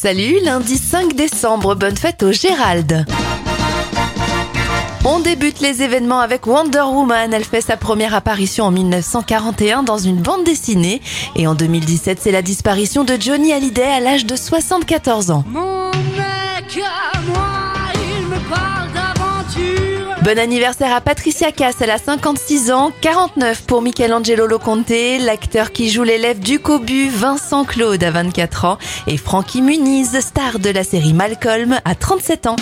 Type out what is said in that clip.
Salut, lundi 5 décembre, bonne fête au Gérald. On débute les événements avec Wonder Woman. Elle fait sa première apparition en 1941 dans une bande dessinée. Et en 2017, c'est la disparition de Johnny Hallyday à l'âge de 74 ans. Bon anniversaire à Patricia Cass, elle a 56 ans, 49 pour Michelangelo Loconte, l'acteur qui joue l'élève du Cobu, Vincent Claude à 24 ans, et Frankie Muniz, star de la série Malcolm, à 37 ans.